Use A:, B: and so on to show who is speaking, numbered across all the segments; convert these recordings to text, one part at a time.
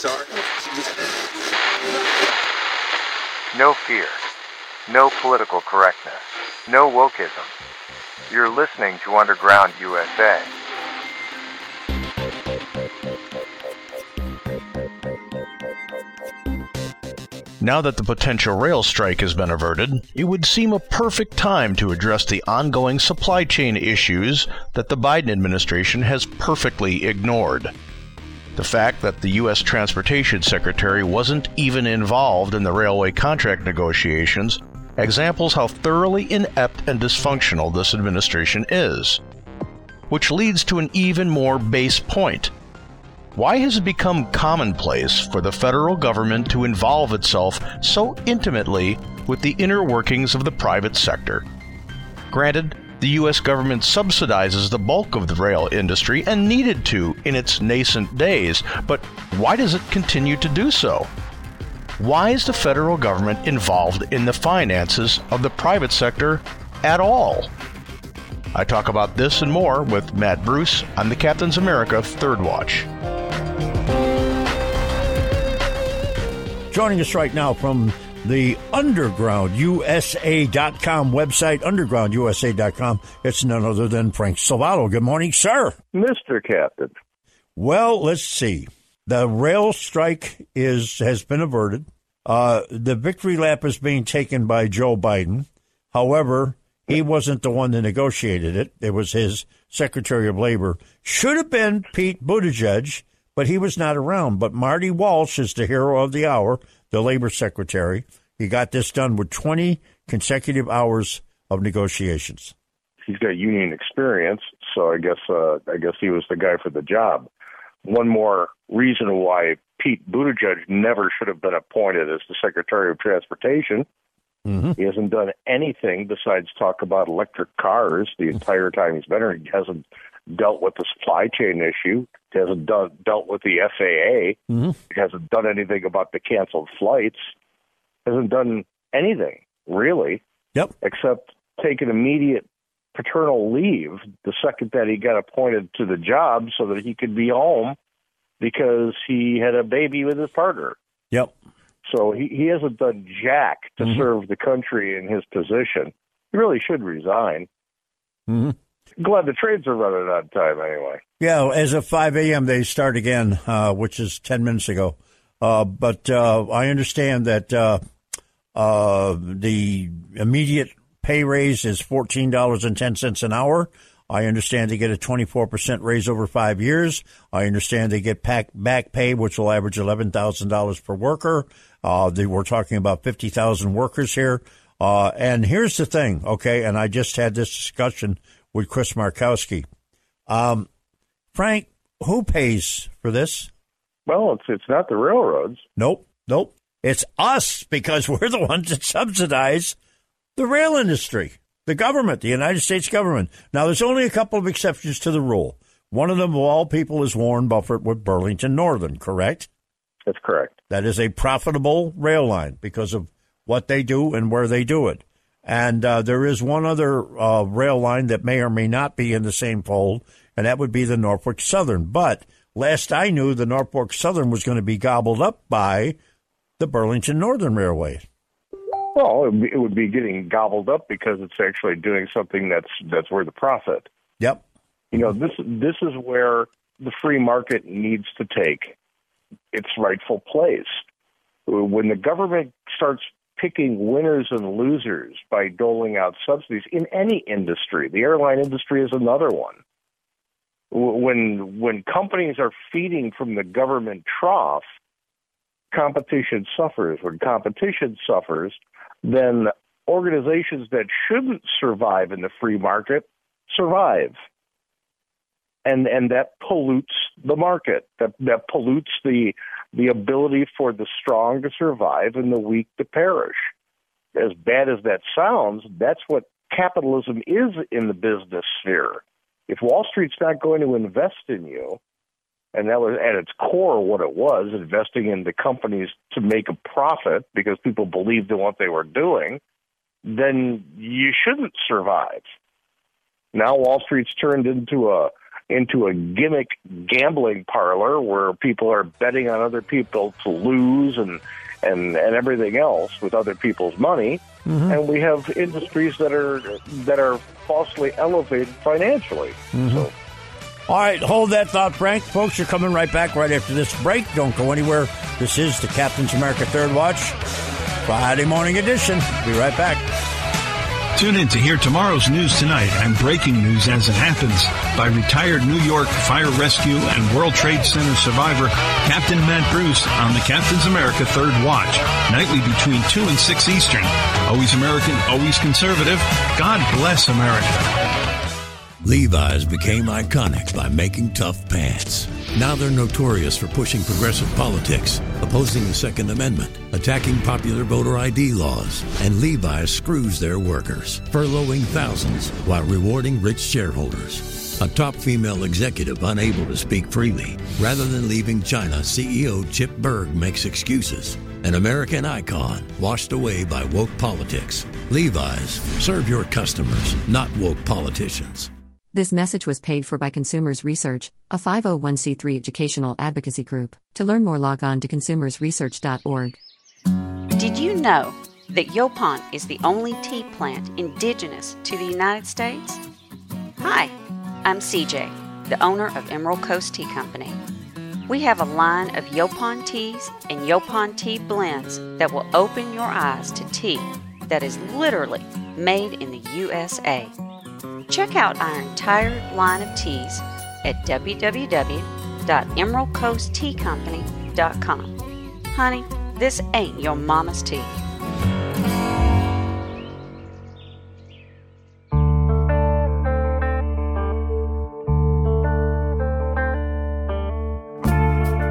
A: These are.
B: No fear. No political correctness. No wokeism. You're listening to Underground USA.
C: Now that the potential rail strike has been averted, it would seem a perfect time to address the ongoing supply chain issues that the Biden administration has perfectly ignored. The fact that the U.S. Transportation Secretary wasn't even involved in the railway contract negotiations examples how thoroughly inept and dysfunctional this administration is. Which leads to an even more base point. Why has it become commonplace for the federal government to involve itself so intimately with the inner workings of the private sector? Granted, the U.S. government subsidizes the bulk of the rail industry and needed to in its nascent days, but why does it continue to do so? Why is the federal government involved in the finances of the private sector at all? I talk about this and more with Matt Bruce on the Captain's America Third Watch.
D: Joining us right now from the undergroundusa.com website, undergroundusa.com, it's none other than Frank Salvato. Good morning, sir.
E: Mr. Captain.
D: Well, let's see. The rail strike is has been averted. Uh, the victory lap is being taken by Joe Biden. However, he wasn't the one that negotiated it. It was his Secretary of Labor. Should have been Pete Buttigieg, but he was not around. But Marty Walsh is the hero of the hour, the Labor Secretary. He got this done with 20 consecutive hours of negotiations.
E: He's got union experience, so I guess uh, I guess he was the guy for the job. One more reason why Pete Buttigieg never should have been appointed as the Secretary of Transportation.
D: Mm-hmm.
E: He hasn't done anything besides talk about electric cars the entire time he's been here. He hasn't dealt with the supply chain issue. Hasn't done, dealt with the FAA.
D: Mm-hmm.
E: Hasn't done anything about the canceled flights. Hasn't done anything really,
D: Yep.
E: except take an immediate paternal leave the second that he got appointed to the job, so that he could be home because he had a baby with his partner.
D: Yep.
E: So he, he hasn't done jack to
D: Mhm.
E: serve the country in his position. He really should resign.
D: hmm
E: Glad the trains are running on time anyway.
D: Yeah, as of 5 a.m., they start again, uh, which is 10 minutes ago. Uh, but uh, I understand that uh, uh, the immediate pay raise is $14.10 an hour. I understand they get a 24% raise over five years. I understand they get pack, back pay, which will average $11,000 per worker. Uh, they, we're talking about 50,000 workers here. And here's the thing, okay, and I just had this discussion with Chris Markowski. Um, Frank, who pays for this?
E: Well, it's it's not the railroads.
D: Nope, nope. It's us because we're the ones that subsidize the rail industry, the government, the United States government. Now, there's only a couple of exceptions to the rule. One of them, of all people, is Warren Buffett with Burlington Northern, correct?
E: That's correct.
D: That is a profitable rail line because of what they do and where they do it. And uh, there is one other uh, rail line that may or may not be in the same fold, and that would be the Norfolk Southern. But last I knew, the Norfolk Southern was going to be gobbled up by the Burlington Northern Railway.
E: Well, it would, be, it would be getting gobbled up because it's actually doing something that's that's worth the profit.
D: Yep.
E: You know, this this is where the free market needs to take its rightful place. When the government starts picking winners and losers by doling out subsidies in any industry, the airline industry is another one. When when companies are feeding from the government trough, competition suffers. When competition suffers, then organizations that shouldn't survive in the free market survive. And and that pollutes the market. That that pollutes the the ability for the strong to survive and the weak to perish. As bad as that sounds, that's what capitalism is in the business sphere. If Wall Street's not going to invest in you, and that was at its core what it was investing in the companies to make a profit because people believed in what they were doing then you shouldn't survive now wall street's turned into a into a gimmick gambling parlor where people are betting on other people to lose and and and everything else with other people's money mm-hmm. and we have industries that are that are falsely elevated financially mm-hmm. so
D: all right, hold that thought, Frank. Folks, you're coming right back right after this break. Don't go anywhere. This is the Captain's America Third Watch, Friday morning edition. Be right back.
A: Tune in to hear tomorrow's news tonight and breaking news as it happens by retired New York Fire Rescue and World Trade Center survivor Captain Matt Bruce on the Captain's America Third Watch, nightly between 2 and 6 Eastern. Always American, always conservative. God bless America.
F: Levi's became iconic by making tough pants. Now they're notorious for pushing progressive politics, opposing the Second Amendment, attacking popular voter ID laws, and Levi's screws their workers, furloughing thousands while rewarding rich shareholders. A top female executive unable to speak freely. Rather than leaving China, CEO Chip Bergh makes excuses. An American icon washed away by woke politics. Levi's, serve your customers, not woke politicians.
G: This message was paid for by Consumers Research, a 501c3 educational advocacy group. To learn more, log on to consumersresearch.org.
H: Did you know that Yaupon is the only tea plant indigenous to the United States? Hi, I'm CJ, the owner of Emerald Coast Tea Company. We have a line of Yaupon teas and Yaupon tea blends that will open your eyes to tea that is literally made in the USA. Check out our entire line of teas at www.emeraldcoastteacompany.com. Honey, this ain't your mama's tea.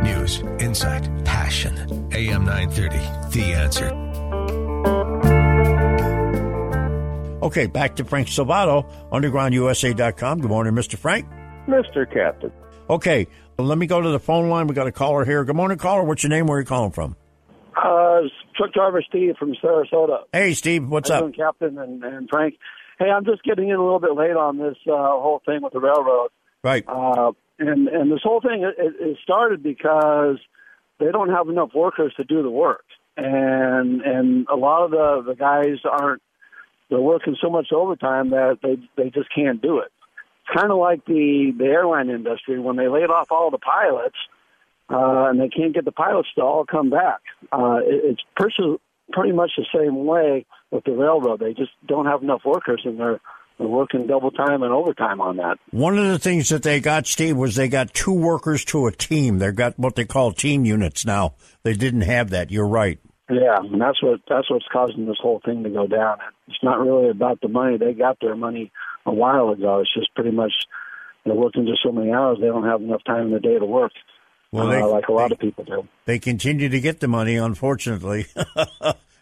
I: News, insight, passion. AM 930, The Answer.
D: Okay, back to Frank Salvato, undergroundusa.com. Good morning, Mr. Frank.
E: Mr. Captain.
D: Okay, let me go to the phone line. We got a caller here. Good morning, caller. What's your name? Where are you calling from?
J: Uh, truck driver Steve from Sarasota.
D: Hey, Steve. What's
J: How
D: up?
J: Doing, Captain and, and Frank. Hey, I'm just getting in a little bit late on this uh, whole thing with the railroad.
D: Right.
J: Uh, and and this whole thing it, it started because they don't have enough workers to do the work, and and a lot of the the guys aren't they're working so much overtime that they they just can't do it. It's kind of like the the airline industry when they laid off all the pilots, uh, and they can't get the pilots to all come back. Uh, it, it's pretty pretty much the same way with the railroad. They just don't have enough workers, and they're they're working double time and overtime on that.
D: One of the things that they got, Steve, was they got two workers to a team. They've got what they call team units now. They didn't have that. You're right.
J: Yeah, and that's what that's what's causing this whole thing to go down. It's not really about the money. They got their money a while ago. It's just pretty much they're working just so many hours they don't have enough time in the day to work.
D: Well, they,
J: uh, like a lot
D: they,
J: of people do.
D: They continue to get the money, unfortunately,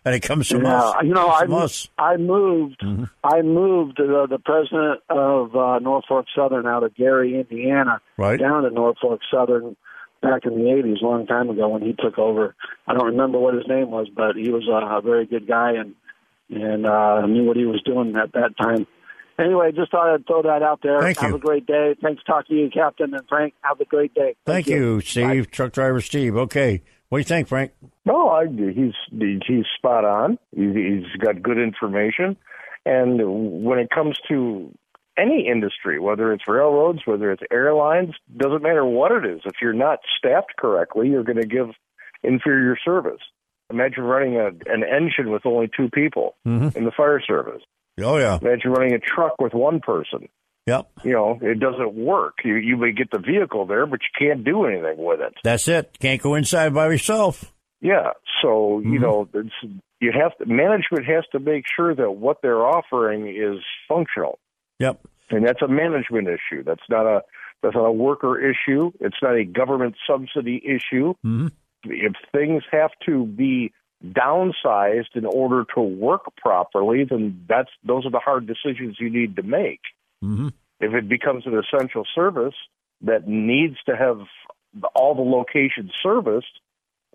D: and it comes from
J: yeah,
D: us.
J: you know, I
D: us.
J: I moved
D: Mm-hmm.
J: I moved uh, the president of uh, Norfolk Southern out of Gary, Indiana,
D: Right.
J: down to Norfolk Southern back in the '80s, a long time ago when he took over. I don't remember what his name was, but he was a, a very good guy and and uh, knew what he was doing at that time. Anyway, just thought I'd throw that out there.
D: Thank
J: have
D: you.
J: a great day. Thanks talking to you, Captain and Frank. Have a great day.
D: Thank you, Steve. Truck driver Steve. Okay. What do you think, Frank?
E: No, I, he's he's spot on. He's, he's got good information, and when it comes to any industry, whether it's railroads, whether it's airlines, doesn't matter what it is. If you're not staffed correctly, you're going to give inferior service. Imagine running a, an engine with only two people
D: Mhm.
E: in the fire service.
D: Oh yeah.
E: Imagine running a truck with one person.
D: Yep.
E: You know, it doesn't work. You you may get the vehicle there, but you can't do anything with it.
D: That's it. Can't go inside by yourself.
E: Yeah. So you know, it's, you have to management has to make sure that what they're offering is functional,
D: Yep.
E: and that's a management issue. That's not a that's not a worker issue. It's not a government subsidy issue.
D: Mm-hmm.
E: If things have to be downsized in order to work properly, then that's those are the hard decisions you need to make.
D: Mm-hmm.
E: If it becomes an essential service that needs to have all the locations serviced,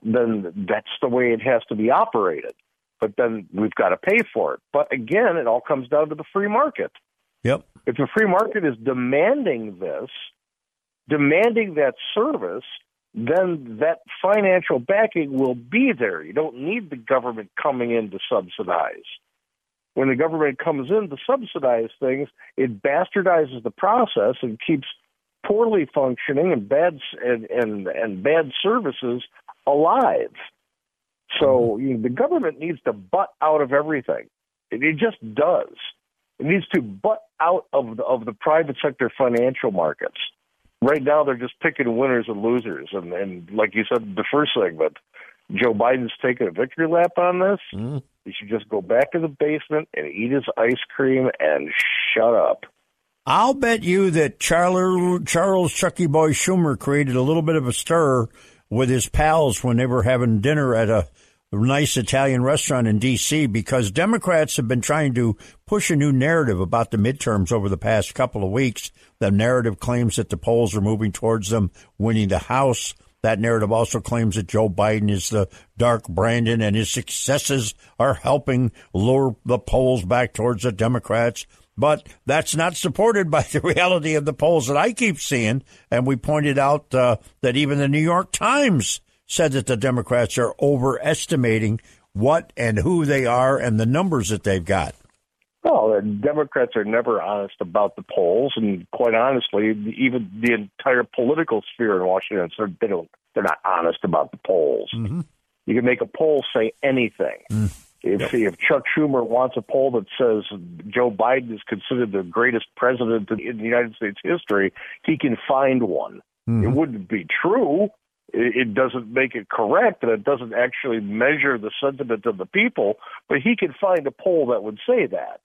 E: then that's the way it has to be operated. But then we've got to pay for it. But again, it all comes down to the free market.
D: Yep.
E: If the free market is demanding this, demanding that service, then that financial backing will be there. You don't need the government coming in to subsidize. When the government comes in to subsidize things, it bastardizes the process and keeps poorly functioning and bad and and, and bad services alive. So mm-hmm. you know, the government needs to butt out of everything. It, it just does. It needs to butt out of the, of the private sector financial markets. Right now, they're just picking winners and losers, and and like you said, the first segment, Joe Biden's taking a victory lap on this. Mm-hmm. He should just go back to the basement and eat his ice cream and shut up.
D: I'll bet you that Charles, Charles Chucky Boy Schumer created a little bit of a stir with his pals when they were having dinner at a nice Italian restaurant in D.C. because Democrats have been trying to push a new narrative about the midterms over the past couple of weeks. The narrative claims that the polls are moving towards them winning the House. That narrative also claims that Joe Biden is the dark Brandon and his successes are helping lure the polls back towards the Democrats. But that's not supported by the reality of the polls that I keep seeing. And we pointed out uh, that even the New York Times said that the Democrats are overestimating what and who they are and the numbers that they've got.
E: Well, the Democrats are never honest about the polls, and quite honestly, even the entire political sphere in Washington, so they don't, they're not honest about the polls. Mm-hmm. You can make a poll say anything. Mm. If, see if Chuck Schumer wants a poll that says Joe Biden is considered the greatest president in the United States history, he can find one. It mm-hmm. wouldn't be true. It, doesn't make it correct, and it doesn't actually measure the sentiment of the people. But he can find a poll that would say that.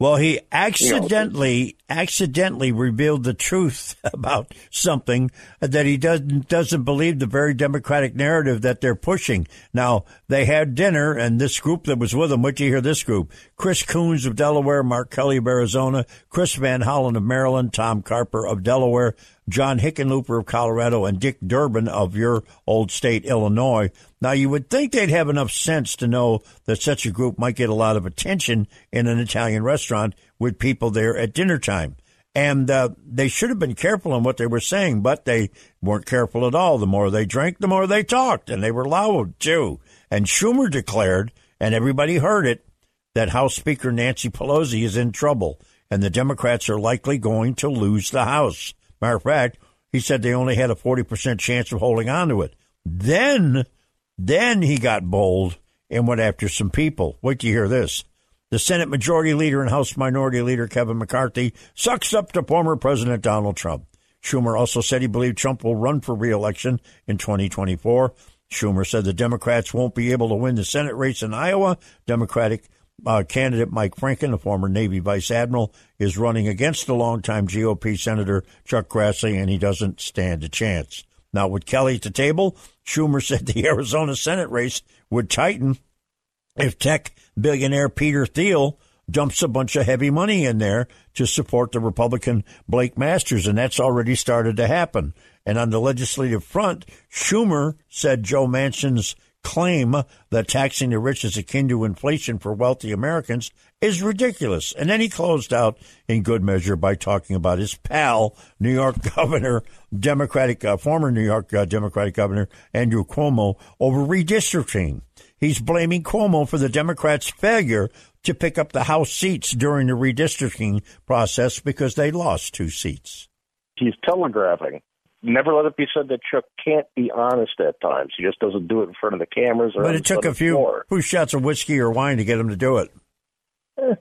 D: Well, he accidentally accidentally revealed the truth about something that he doesn't doesn't believe the very democratic narrative that they're pushing. Now they had dinner, and this group that was with them. What you hear? This group: Chris Coons of Delaware, Mark Kelly of Arizona, Chris Van Hollen of Maryland, Tom Carper of Delaware, John Hickenlooper of Colorado, and Dick Durbin of your old state, Illinois. Now, you would think they'd have enough sense to know that such a group might get a lot of attention in an Italian restaurant with people there at dinner time. And uh, they should have been careful in what they were saying, but they weren't careful at all. The more they drank, the more they talked, and they were loud too. And Schumer declared, and everybody heard it, that House Speaker Nancy Pelosi is in trouble, and the Democrats are likely going to lose the House. Matter of fact, he said they only had a 40% chance of holding on to it. Then, then he got bold and went after some people. Wait till you hear this. The Senate Majority Leader and House Minority Leader Kevin McCarthy sucks up to former President Donald Trump. Schumer also said he believed Trump will run for reelection in 2024. Schumer said the Democrats won't be able to win the Senate race in Iowa. Democratic uh, candidate Mike Franken, a former Navy Vice Admiral, is running against the longtime GOP Senator Chuck Grassley, and he doesn't stand a chance. Now, with Kelly at the table, Schumer said the Arizona Senate race would tighten if tech billionaire Peter Thiel dumps a bunch of heavy money in there to support the Republican Blake Masters, and that's already started to happen. And on the legislative front, Schumer said Joe Manchin's claim that taxing the rich is akin to inflation for wealthy Americans is ridiculous. And then he closed out in good measure by talking about his pal, New York Governor, Democratic, uh, former New York uh, Democratic Governor Andrew Cuomo, over redistricting. He's blaming Cuomo for the Democrats' failure to pick up the House seats during the redistricting process because they lost two seats.
E: He's telegraphing. Never let it be said that Chuck can't be honest at times. He just doesn't do it in front of the cameras. Or
D: but it took a few,
E: floor.
D: few shots of whiskey or wine to get him to do it.
E: Eh,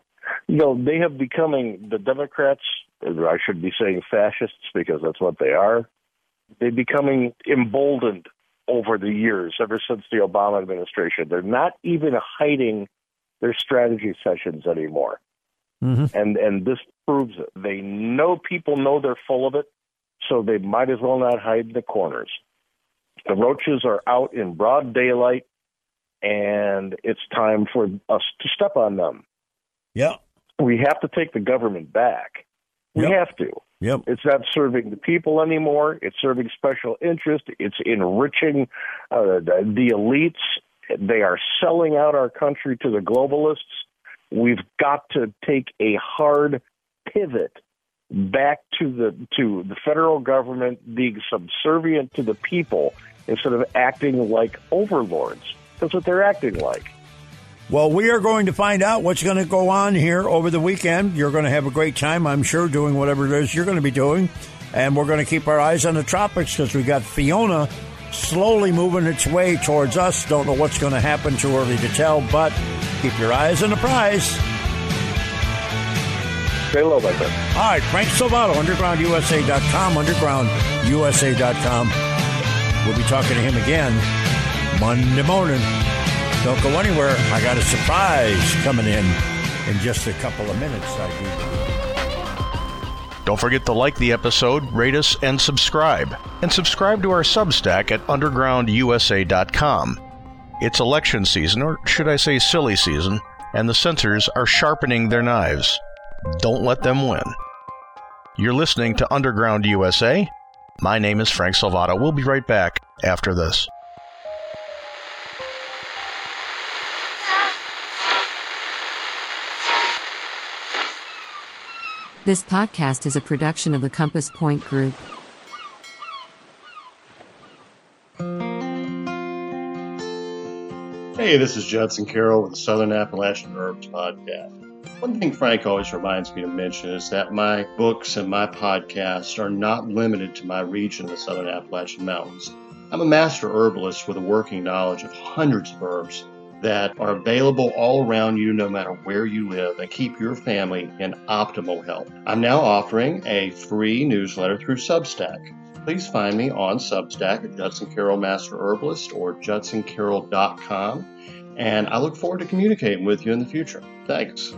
E: you know, they have becoming the Democrats. I should be saying fascists because that's what they are. They're becoming emboldened over the years, ever since the Obama administration. They're not even hiding their strategy sessions anymore.
D: Mm-hmm.
E: And and this proves it. They know people know they're full of it, so they might as well not hide in the corners. The roaches are out in broad daylight, and it's time for us to step on them.
D: Yeah.
E: We have to take the government back. We
D: Yep.
E: have to.
D: Yep.
E: It's not serving the people anymore. It's serving special interest. It's enriching uh, the, the elites. They are selling out our country to the globalists. We've got to take a hard pivot back to the to the federal government being subservient to the people instead of acting like overlords. That's what they're acting like.
D: Well, we are going to find out what's going to go on here over the weekend. You're going to have a great time, I'm sure, doing whatever it is you're going to be doing. And we're going to keep our eyes on the tropics because we've got Fiona slowly moving its way towards us. Don't know what's going to happen, too early to tell, but keep your eyes on the prize.
E: Stay low, my friend.
D: All right, Frank Salvato, undergroundusa.com, undergroundusa.com. We'll be talking to him again Monday morning. Don't go anywhere. I got a surprise coming in in just a couple of minutes. I do.
C: Don't forget to like the episode, rate us, and subscribe. And subscribe to our Substack at undergroundusa.com. It's election season, or should I say silly season, and the censors are sharpening their knives. Don't let them win. You're listening to Underground USA. My name is Frank Salvato. We'll be right back after this.
G: This podcast is a production of the Compass Point Group.
K: Hey, this is Judson Carroll with the Southern Appalachian Herbs Podcast. One thing Frank always reminds me to mention is that my books and my podcasts are not limited to my region of the Southern Appalachian Mountains. I'm a master herbalist with a working knowledge of hundreds of herbs that are available all around you no matter where you live and keep your family in optimal health. I'm now offering a free newsletter through Substack. Please find me on Substack at Judson Carroll Master Herbalist or judsoncarroll.com, and I look forward to communicating with you in the future. Thanks.